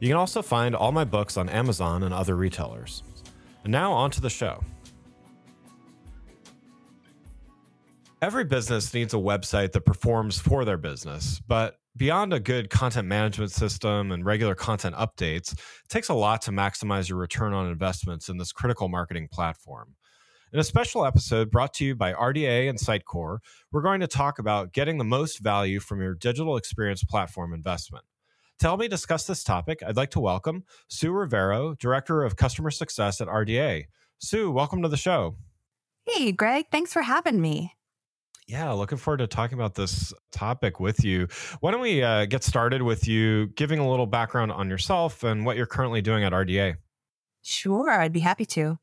You can also find all my books on Amazon and other retailers. And now on to the show. Every business needs a website that performs for their business, but beyond a good content management system and regular content updates, it takes a lot to maximize your return on investments in this critical marketing platform. In a special episode brought to you by RDA and Sitecore, we're going to talk about getting the most value from your digital experience platform investment. To help me discuss this topic, I'd like to welcome Sue Rivero, Director of Customer Success at RDA. Sue, welcome to the show. Hey, Greg. Thanks for having me. Yeah, looking forward to talking about this topic with you. Why don't we uh, get started with you giving a little background on yourself and what you're currently doing at RDA? Sure, I'd be happy to.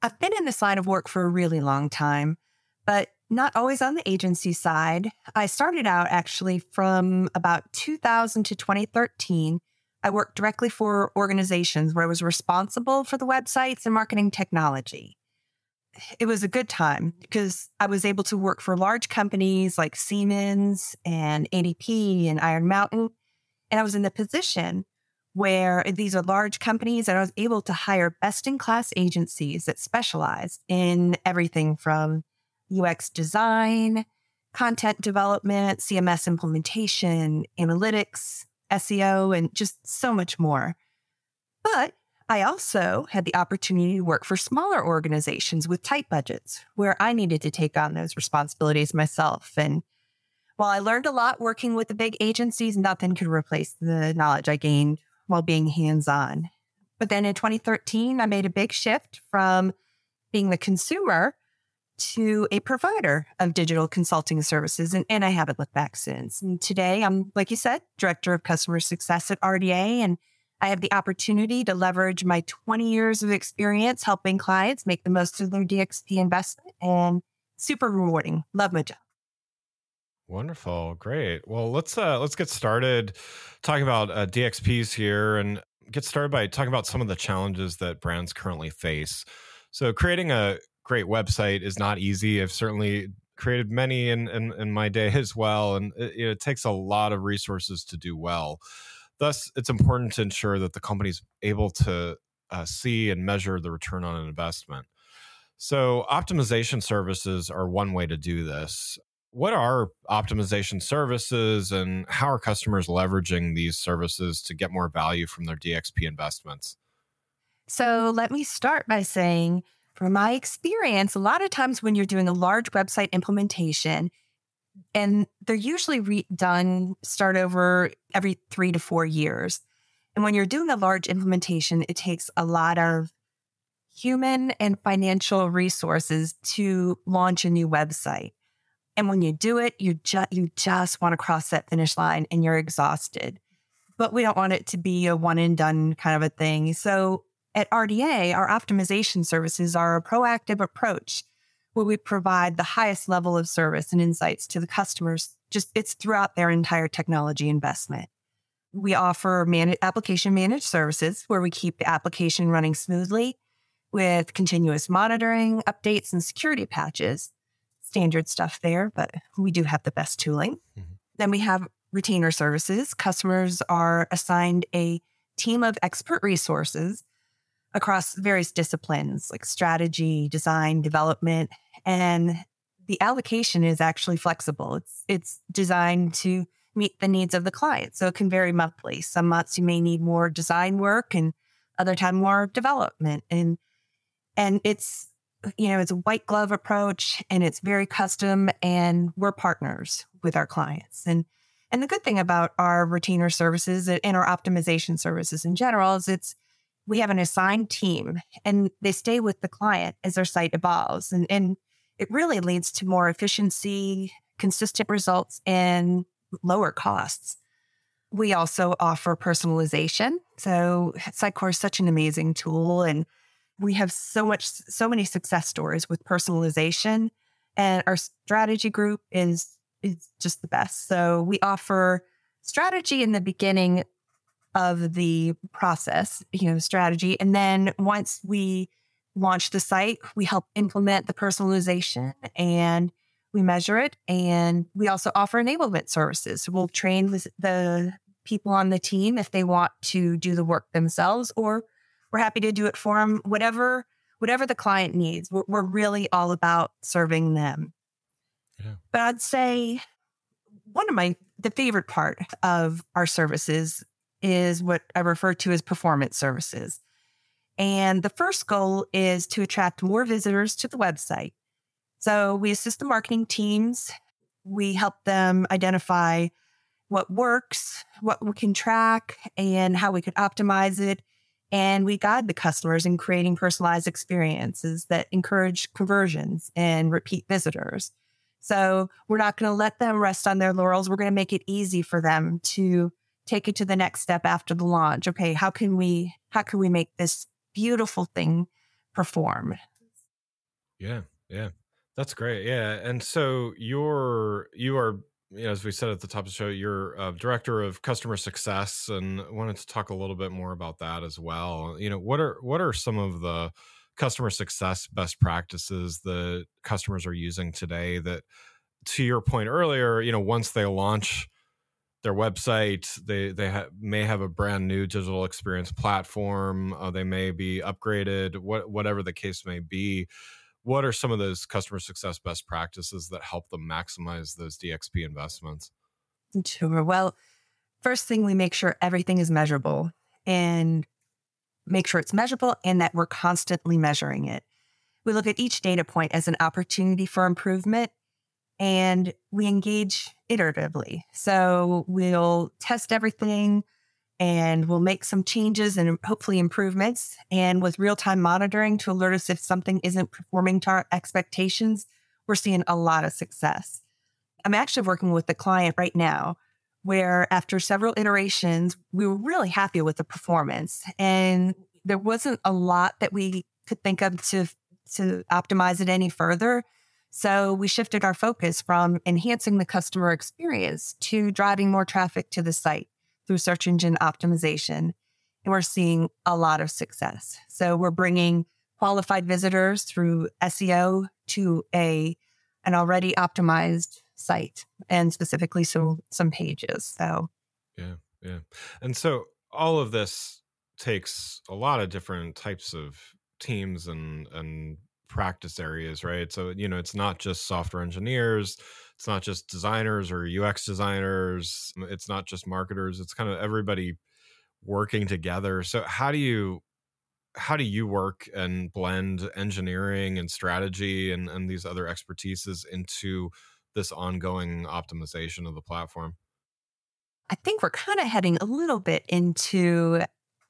I've been in this line of work for a really long time, but not always on the agency side. I started out actually from about 2000 to 2013. I worked directly for organizations where I was responsible for the websites and marketing technology it was a good time because I was able to work for large companies like Siemens and ADP and Iron Mountain. And I was in the position where these are large companies and I was able to hire best in class agencies that specialize in everything from UX design, content development, CMS implementation, analytics, SEO, and just so much more. But I also had the opportunity to work for smaller organizations with tight budgets where I needed to take on those responsibilities myself. And while I learned a lot working with the big agencies, nothing could replace the knowledge I gained while being hands on. But then in 2013, I made a big shift from being the consumer to a provider of digital consulting services. And, and I haven't looked back since. And today, I'm, like you said, director of customer success at RDA. And I have the opportunity to leverage my 20 years of experience helping clients make the most of their DXP investment and super rewarding. Love my job. Wonderful. Great. Well, let's uh let's get started talking about uh, DXPs here and get started by talking about some of the challenges that brands currently face. So, creating a great website is not easy. I've certainly created many in in, in my day as well and it, it takes a lot of resources to do well. Thus, it's important to ensure that the company is able to uh, see and measure the return on an investment. So, optimization services are one way to do this. What are optimization services and how are customers leveraging these services to get more value from their DXP investments? So, let me start by saying, from my experience, a lot of times when you're doing a large website implementation, and they're usually re- done start over every three to four years. And when you're doing a large implementation, it takes a lot of human and financial resources to launch a new website. And when you do it, you just you just want to cross that finish line and you're exhausted. But we don't want it to be a one and done kind of a thing. So at RDA, our optimization services are a proactive approach where we provide the highest level of service and insights to the customers. Just it's throughout their entire technology investment. we offer man- application managed services where we keep the application running smoothly with continuous monitoring, updates, and security patches. Standard stuff there, but we do have the best tooling. Mm-hmm. Then we have retainer services. Customers are assigned a team of expert resources across various disciplines like strategy, design, development, and the allocation is actually flexible. It's it's designed to meet the needs of the client. So it can vary monthly. Some months you may need more design work and other time more development. And and it's you know, it's a white glove approach and it's very custom and we're partners with our clients. And and the good thing about our retainer services and our optimization services in general is it's we have an assigned team and they stay with the client as their site evolves. And, and it really leads to more efficiency, consistent results, and lower costs. We also offer personalization. So Sitecore is such an amazing tool and we have so much, so many success stories with personalization. And our strategy group is is just the best. So we offer strategy in the beginning of the process, you know, strategy. And then once we launch the site, we help implement the personalization and we measure it. And we also offer enablement services. So we'll train the people on the team if they want to do the work themselves, or we're happy to do it for them, whatever, whatever the client needs. We're, we're really all about serving them. Yeah. But I'd say one of my, the favorite part of our services is what I refer to as performance services. And the first goal is to attract more visitors to the website. So we assist the marketing teams. We help them identify what works, what we can track, and how we could optimize it. And we guide the customers in creating personalized experiences that encourage conversions and repeat visitors. So we're not going to let them rest on their laurels. We're going to make it easy for them to take it to the next step after the launch. Okay, how can we how can we make this beautiful thing perform? Yeah, yeah. That's great. Yeah. And so you're you are you know, as we said at the top of the show, you're a director of customer success, and wanted to talk a little bit more about that as well. You know, what are what are some of the customer success best practices that customers are using today? That, to your point earlier, you know, once they launch their website. They they ha- may have a brand new digital experience platform. Uh, they may be upgraded. What whatever the case may be. What are some of those customer success best practices that help them maximize those DXP investments? Sure. Well, first thing we make sure everything is measurable and make sure it's measurable and that we're constantly measuring it. We look at each data point as an opportunity for improvement and we engage iteratively. So we'll test everything and we'll make some changes and hopefully improvements. And with real time monitoring to alert us if something isn't performing to our expectations, we're seeing a lot of success. I'm actually working with a client right now where after several iterations, we were really happy with the performance. And there wasn't a lot that we could think of to, to optimize it any further. So we shifted our focus from enhancing the customer experience to driving more traffic to the site through search engine optimization. And we're seeing a lot of success. So we're bringing qualified visitors through SEO to a an already optimized site and specifically some some pages. So yeah, yeah. And so all of this takes a lot of different types of teams and and practice areas, right? So, you know, it's not just software engineers, it's not just designers or UX designers, it's not just marketers, it's kind of everybody working together. So, how do you how do you work and blend engineering and strategy and, and these other expertises into this ongoing optimization of the platform? I think we're kind of heading a little bit into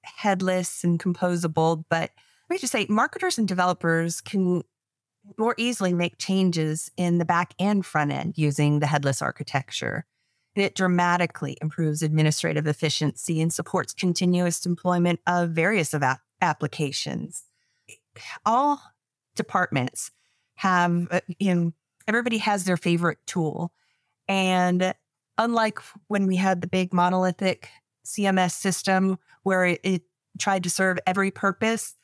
headless and composable, but me just say marketers and developers can more easily make changes in the back and front end using the headless architecture. It dramatically improves administrative efficiency and supports continuous deployment of various applications. All departments have, uh, you know, everybody has their favorite tool. And unlike when we had the big monolithic CMS system where it, it tried to serve every purpose.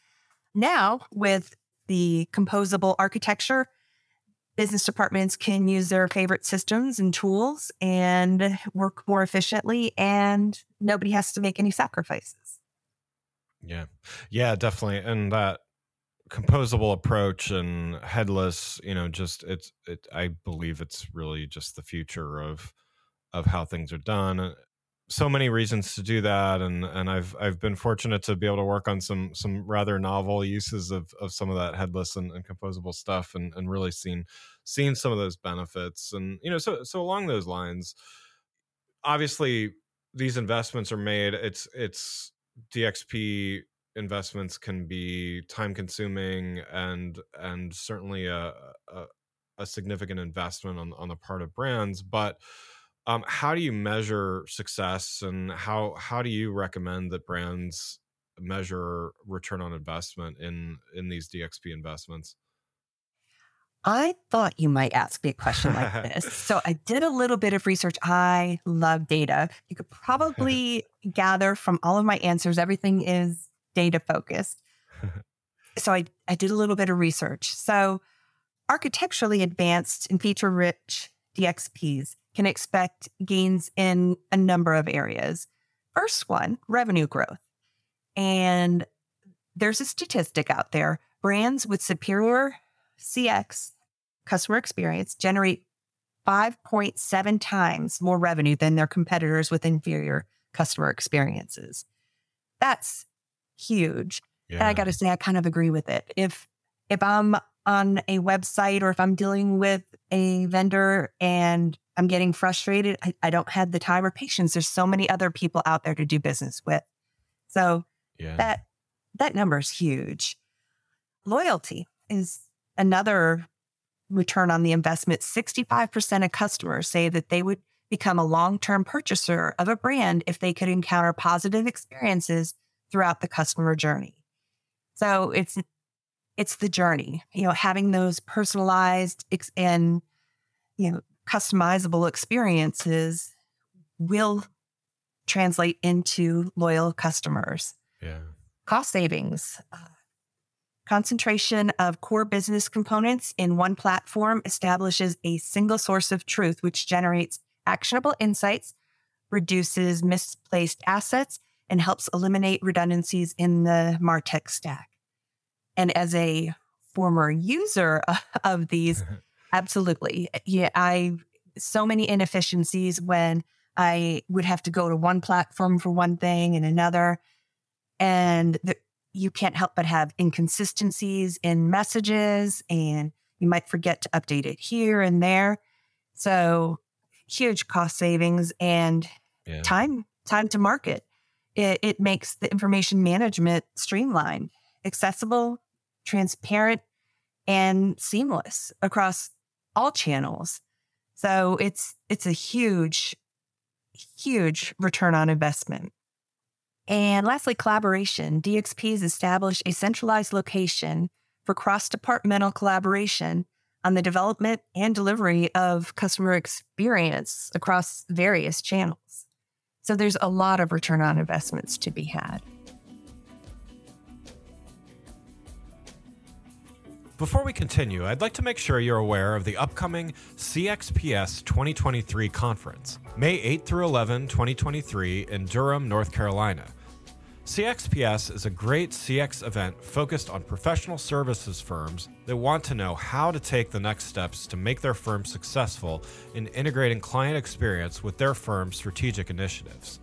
Now, with the composable architecture, business departments can use their favorite systems and tools and work more efficiently, and nobody has to make any sacrifices. Yeah. Yeah, definitely. And that composable approach and headless, you know, just it's it I believe it's really just the future of of how things are done. So many reasons to do that and and I've I've been fortunate to be able to work on some some rather novel uses of of some of that headless and, and composable stuff and and really seen seen some of those benefits. And you know, so so along those lines, obviously these investments are made. It's it's DXP investments can be time consuming and and certainly a, a, a significant investment on on the part of brands but um, how do you measure success and how how do you recommend that brands measure return on investment in in these DXP investments I thought you might ask me a question like this. so I did a little bit of research. I love data. You could probably gather from all of my answers, everything is data focused. so I, I did a little bit of research. So architecturally advanced and feature rich DXPs can expect gains in a number of areas. First one, revenue growth. And there's a statistic out there brands with superior CX, customer experience, generate 5.7 times more revenue than their competitors with inferior customer experiences. That's huge. Yeah. And I got to say, I kind of agree with it. If if I'm on a website or if I'm dealing with a vendor and I'm getting frustrated, I, I don't have the time or patience. There's so many other people out there to do business with. So yeah. that that number is huge. Loyalty is another return on the investment. 65% of customers say that they would become a long term purchaser of a brand if they could encounter positive experiences throughout the customer journey. So it's it's the journey, you know, having those personalized and you know customizable experiences will translate into loyal customers. Yeah. Cost savings. Uh, Concentration of core business components in one platform establishes a single source of truth, which generates actionable insights, reduces misplaced assets, and helps eliminate redundancies in the MarTech stack. And as a former user of these, absolutely. Yeah, I so many inefficiencies when I would have to go to one platform for one thing and another. And the, you can't help but have inconsistencies in messages and you might forget to update it here and there. So huge cost savings and yeah. time time to market. It, it makes the information management streamlined, accessible, transparent, and seamless across all channels. So it's it's a huge, huge return on investment. And lastly, collaboration. DXPs established a centralized location for cross departmental collaboration on the development and delivery of customer experience across various channels. So there's a lot of return on investments to be had. Before we continue, I'd like to make sure you're aware of the upcoming CXPS 2023 conference, May 8 through 11, 2023, in Durham, North Carolina. CXPS is a great CX event focused on professional services firms that want to know how to take the next steps to make their firm successful in integrating client experience with their firm's strategic initiatives.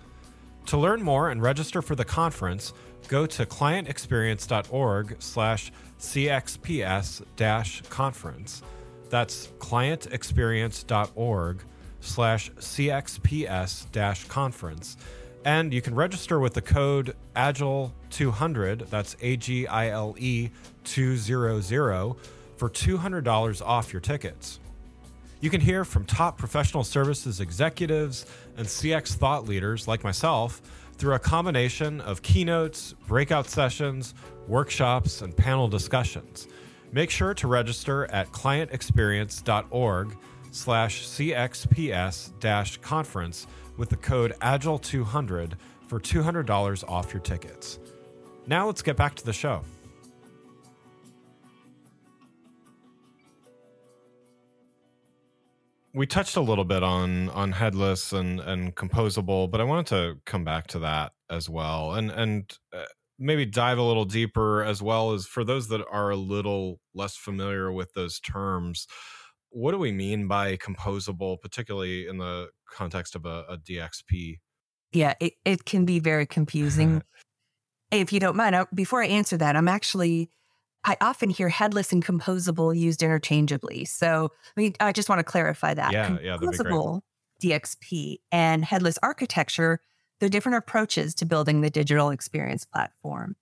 To learn more and register for the conference, go to clientexperience.org slash CXPS conference. That's clientexperience.org slash CXPS conference and you can register with the code AGILE200, that's A G I L E 200, for $200 off your tickets. You can hear from top professional services executives and CX thought leaders like myself through a combination of keynotes, breakout sessions, workshops, and panel discussions. Make sure to register at clientexperience.org slash CXPS conference with the code AGILE200 for $200 off your tickets. Now let's get back to the show. We touched a little bit on on headless and and composable but i wanted to come back to that as well and and uh, maybe dive a little deeper as well as for those that are a little less familiar with those terms what do we mean by composable particularly in the context of a, a dxp yeah it, it can be very confusing. If you don't mind I, before i answer that i'm actually I often hear headless and composable used interchangeably. So I mean, I just want to clarify that. Yeah, yeah, composable DXP and headless architecture, they're different approaches to building the digital experience platform.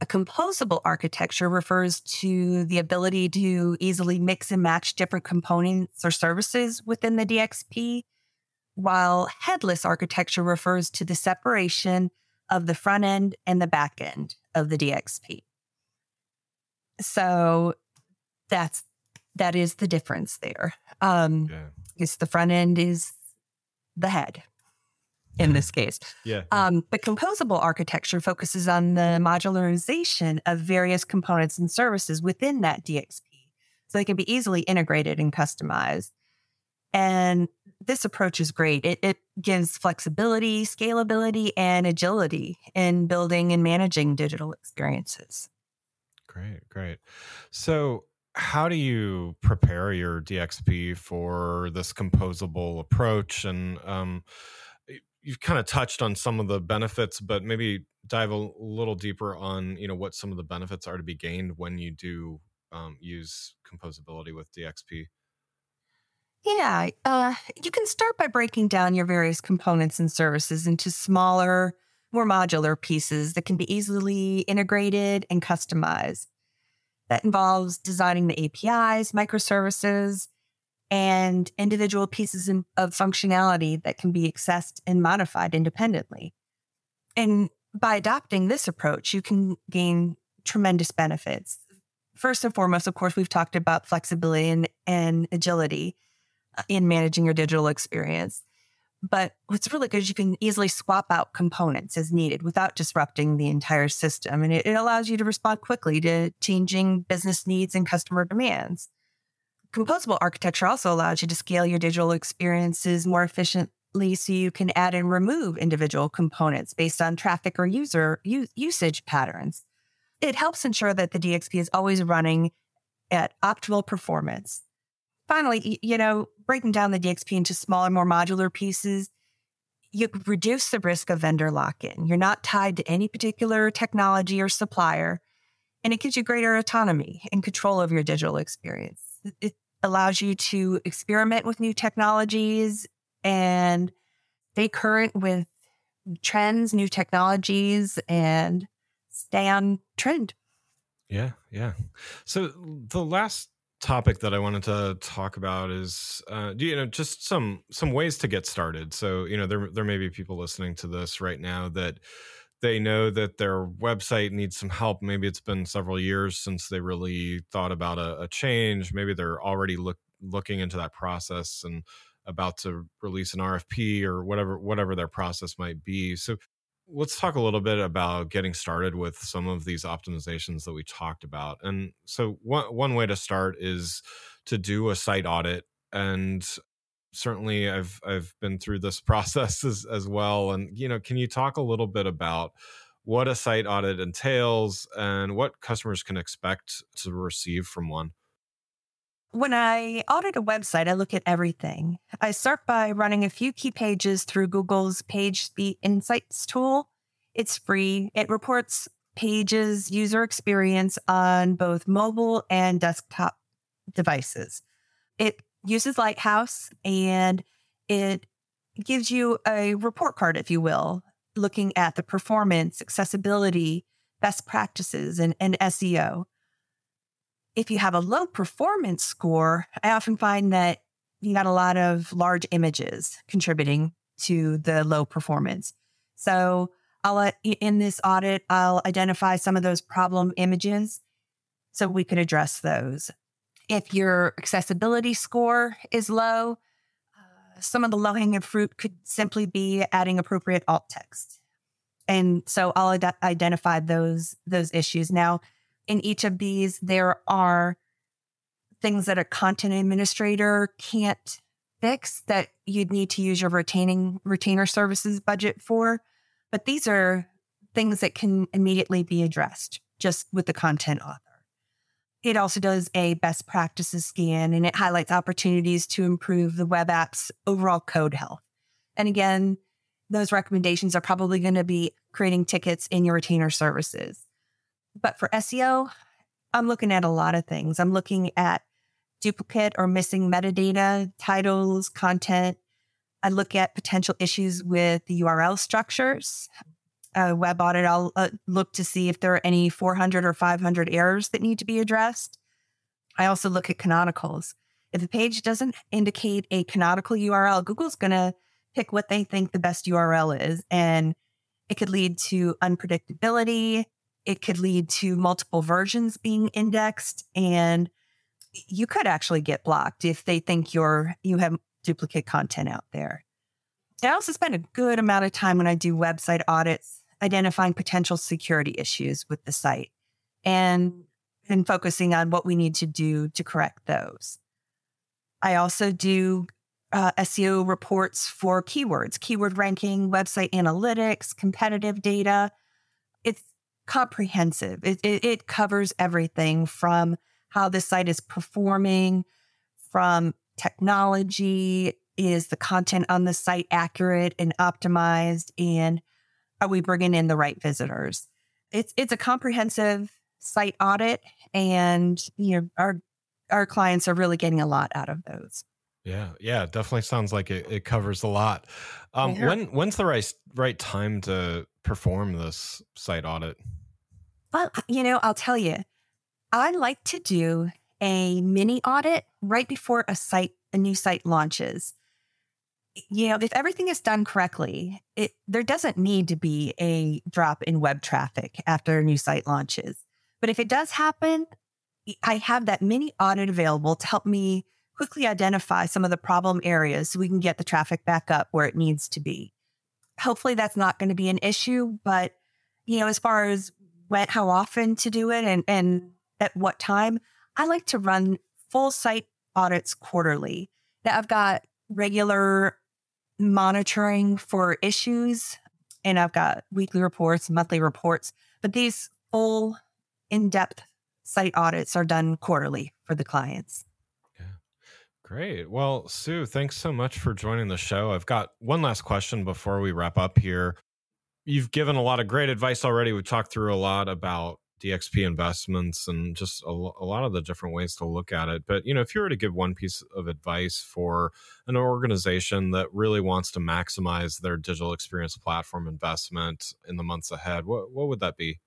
A composable architecture refers to the ability to easily mix and match different components or services within the DXP, while headless architecture refers to the separation of the front end and the back end of the DXP. So that's that is the difference there. Um yeah. it's the front end is the head in this case. Yeah. Um, but composable architecture focuses on the modularization of various components and services within that DXP. So they can be easily integrated and customized. And this approach is great. It, it gives flexibility, scalability, and agility in building and managing digital experiences. Great, great. So, how do you prepare your DXP for this composable approach? And um, you've kind of touched on some of the benefits, but maybe dive a little deeper on you know what some of the benefits are to be gained when you do um, use composability with DXP. Yeah, uh, you can start by breaking down your various components and services into smaller more modular pieces that can be easily integrated and customized. That involves designing the APIs, microservices, and individual pieces of functionality that can be accessed and modified independently. And by adopting this approach, you can gain tremendous benefits. First and foremost, of course, we've talked about flexibility and, and agility uh, in managing your digital experience. But what's really good is you can easily swap out components as needed without disrupting the entire system. And it, it, allows you to respond quickly to changing business needs and customer demands. Composable architecture also allows you to scale your digital experiences more efficiently so you can add and remove individual components based on traffic or user u- usage patterns. It helps ensure that the DXP is always running at optimal performance finally, you know, breaking down the DXP into smaller, more modular pieces, you reduce the risk of vendor lock in. You're not tied to any particular technology or supplier, and it gives you greater autonomy and control of your digital experience. It allows you to experiment with new technologies and stay current with trends, new technologies, and stay on trend. Yeah, yeah. So the last topic that I wanted to talk about is uh, you know just some some ways to get started. So you know there there may be people listening to this right now that they know that their website needs some help. Maybe it's been several years since they really thought about a, a change. Maybe they're already look, looking into that process and about to release an RFP or whatever whatever their process might be. So let's talk a little bit about getting started with some of these optimizations that we talked about. And so one one way to start is to do a site audit and certainly I've I've been through this process as, as well and you know can you talk a little bit about what a site audit entails and what customers can expect to receive from one? When I audit a website, I look at everything. I start by running a few key pages through Google's PageSpeed Insights tool. It's free. It reports pages user experience on both mobile and desktop devices. It uses Lighthouse and it gives you a report card, if you will, looking at the performance, accessibility, best practices, and, and SEO if you have a low performance score, I often find that you got a lot of large images contributing to the low performance. So I'll in this audit, I'll identify some of those problem images so we can address those. If your accessibility score is low, uh, some of the low hanging fruit could simply be adding appropriate alt text. And so I'll ad- identify those those issues. Now, in each of these, there are things that a content administrator can't fix that you'd need to use your retaining retainer services budget for. But these are things that can immediately be addressed just with the content author. It also does a best practices scan and it highlights opportunities to improve the web app's overall code health. And again, those recommendations are probably going to be creating tickets in your retainer services. But for SEO, I'm looking at a lot of things. I'm looking at duplicate or missing metadata, titles, content. I look at potential issues with the URL structures. A web audit, I'll uh, look to see if there are any 400 or 500 errors that need to be addressed. I also look at canonicals. If a page doesn't indicate a canonical URL, Google's going to pick what they think the best URL is. And it could lead to unpredictability. It could lead to multiple versions being indexed. And you could actually get blocked if they think you're you have duplicate content out there. I also spend a good amount of time when I do website audits identifying potential security issues with the site and and focusing on what we need to do to correct those. I also do uh, SEO reports for keywords, keyword ranking, website analytics, competitive data. It's comprehensive. It, it, it covers everything from how the site is performing, from technology. Is the content on the site accurate and optimized? And are we bringing in the right visitors? It's it's a comprehensive site audit, and you know our our clients are really getting a lot out of those. Yeah, yeah, definitely sounds like it, it covers a lot. Um, yeah. When when's the right right time to perform this site audit? Well, you know, I'll tell you, I like to do a mini audit right before a site, a new site launches. You know, if everything is done correctly, it, there doesn't need to be a drop in web traffic after a new site launches. But if it does happen, I have that mini audit available to help me quickly identify some of the problem areas so we can get the traffic back up where it needs to be. Hopefully that's not going to be an issue, but you know, as far as when, how often to do it and, and at what time. I like to run full site audits quarterly. Now I've got regular monitoring for issues and I've got weekly reports, monthly reports, but these full in depth site audits are done quarterly for the clients. Great. Well, Sue, thanks so much for joining the show. I've got one last question before we wrap up here. You've given a lot of great advice already. We've talked through a lot about DXP investments and just a, a, lot of the different ways to look at it. But, you know, if you were to give one piece of advice for an organization that really wants to maximize their digital experience platform investment in the months ahead, what, what would that be?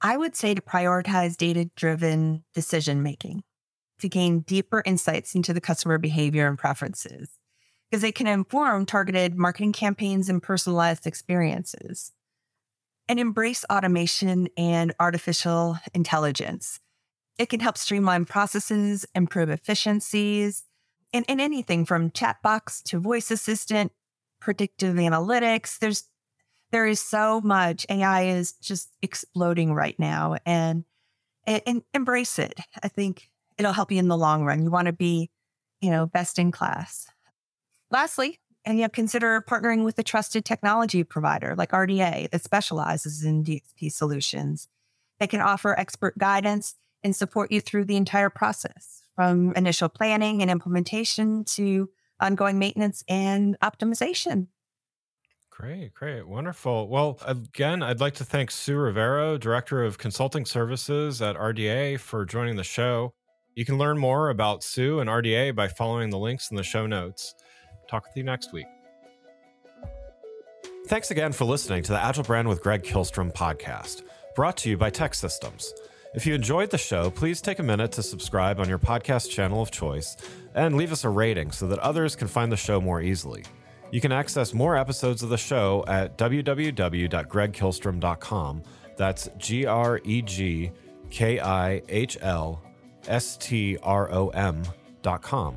I would say to prioritize data driven decision making to gain deeper insights into the customer behavior and preferences because they can inform targeted marketing campaigns and personalized experiences and embrace automation and artificial intelligence. It can help streamline processes, improve efficiencies, and, and anything from chatbots to voice assistant, predictive analytics. There's there is so much. AI is just exploding right now, and, and, and embrace it. I think it'll help you in the long run. You want to be, you know, best in class. Lastly, and you know, consider partnering with a trusted technology provider like RDA that specializes in DXP solutions. They can offer expert guidance and support you through the entire process from initial planning and implementation to ongoing maintenance and optimization. Great, great, wonderful. Well, again, I'd like to thank Sue Rivero, Director of Consulting Services at RDA, for joining the show. You can learn more about Sue and RDA by following the links in the show notes. Talk with you next week. Thanks again for listening to the Agile Brand with Greg Kihlstrom podcast, brought to you by TEKsystems. If you enjoyed the show, please take a minute to subscribe on your podcast channel of choice and leave us a rating so that others can find the show more easily. You can access more episodes of the show at www.gregkihlstrom.com. That's G R E G K I H L S T R O M.com.